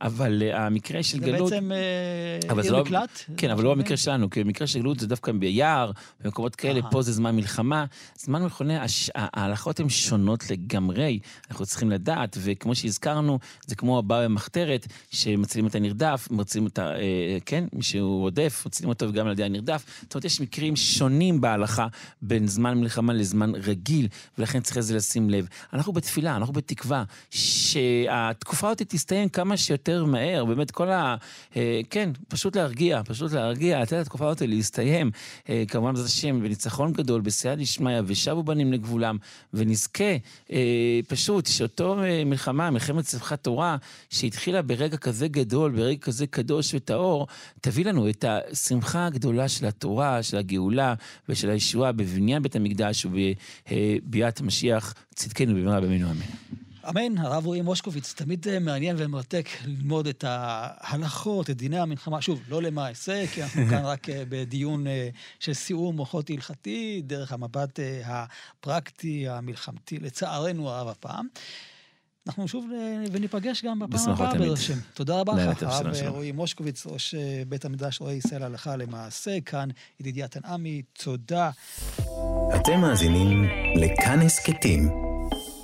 Speaker 4: אבל אה, המקרה של
Speaker 3: זה
Speaker 4: גלות...
Speaker 3: בעצם אה,
Speaker 4: זה
Speaker 3: עיר
Speaker 4: לא,
Speaker 3: מקלט?
Speaker 4: כן, אבל לא במקרה שלנו, כי במקרה של גלות זה דווקא ביער, במקומות כאלה,
Speaker 3: אהה.
Speaker 4: פה זה זמן מלחמה. זמן הש- ההלכות הן שונות לגמרי, אנחנו צריכים לדעת, וכמו שהזכרנו, זה כמו הבא במחתרת, שמצילים את הנרדף, מצילים את ה... אה, כן, מי שהוא רודף, מצילים אותו גם על ידי הנרדף. זאת אומרת, יש מקרים שונים בהלכה בין זמן זמן מלחמה לזמן רגיל, ולכן צריך לזה לשים לב. אנחנו בתפילה, אנחנו בתקווה שהתקופה הזאת תסתיים כמה שיותר מהר, באמת כל ה... אה, כן, פשוט להרגיע, פשוט להרגיע, לתת לתקופה הזאת להסתיים. אה, כמובן בעזרת השם, בניצחון גדול, בסייע דשמיא, ושבו בנים לגבולם, ונזכה אה, פשוט שאותו מלחמה, מלחמת שמחת תורה, שהתחילה ברגע כזה גדול, ברגע כזה קדוש וטהור, תביא לנו את השמחה הגדולה של התורה, של הגאולה ושל הישועה בבניין בית המקדש ובביאת המשיח, צדקנו במהרה בימינו אמן.
Speaker 3: אמן, הרב רועי מושקוביץ, תמיד אה, מעניין ומרתק ללמוד את ההלכות, את דיני המלחמה. שוב, לא למעשה, כי אנחנו כאן רק אה, בדיון אה, של סיעור מוחות הלכתי, דרך המבט הפרקטי, המלחמתי, לצערנו הרב הפעם. אנחנו שוב וניפגש גם בפעם הבאה, בעזרת השם. תודה רבה לך, הרב רועי מושקוביץ, ראש בית המדרש רועי ישראל הלכה למעשה, כאן ידידיה תנעמי, תודה.
Speaker 1: אתם מאזינים לכאן הסכתים.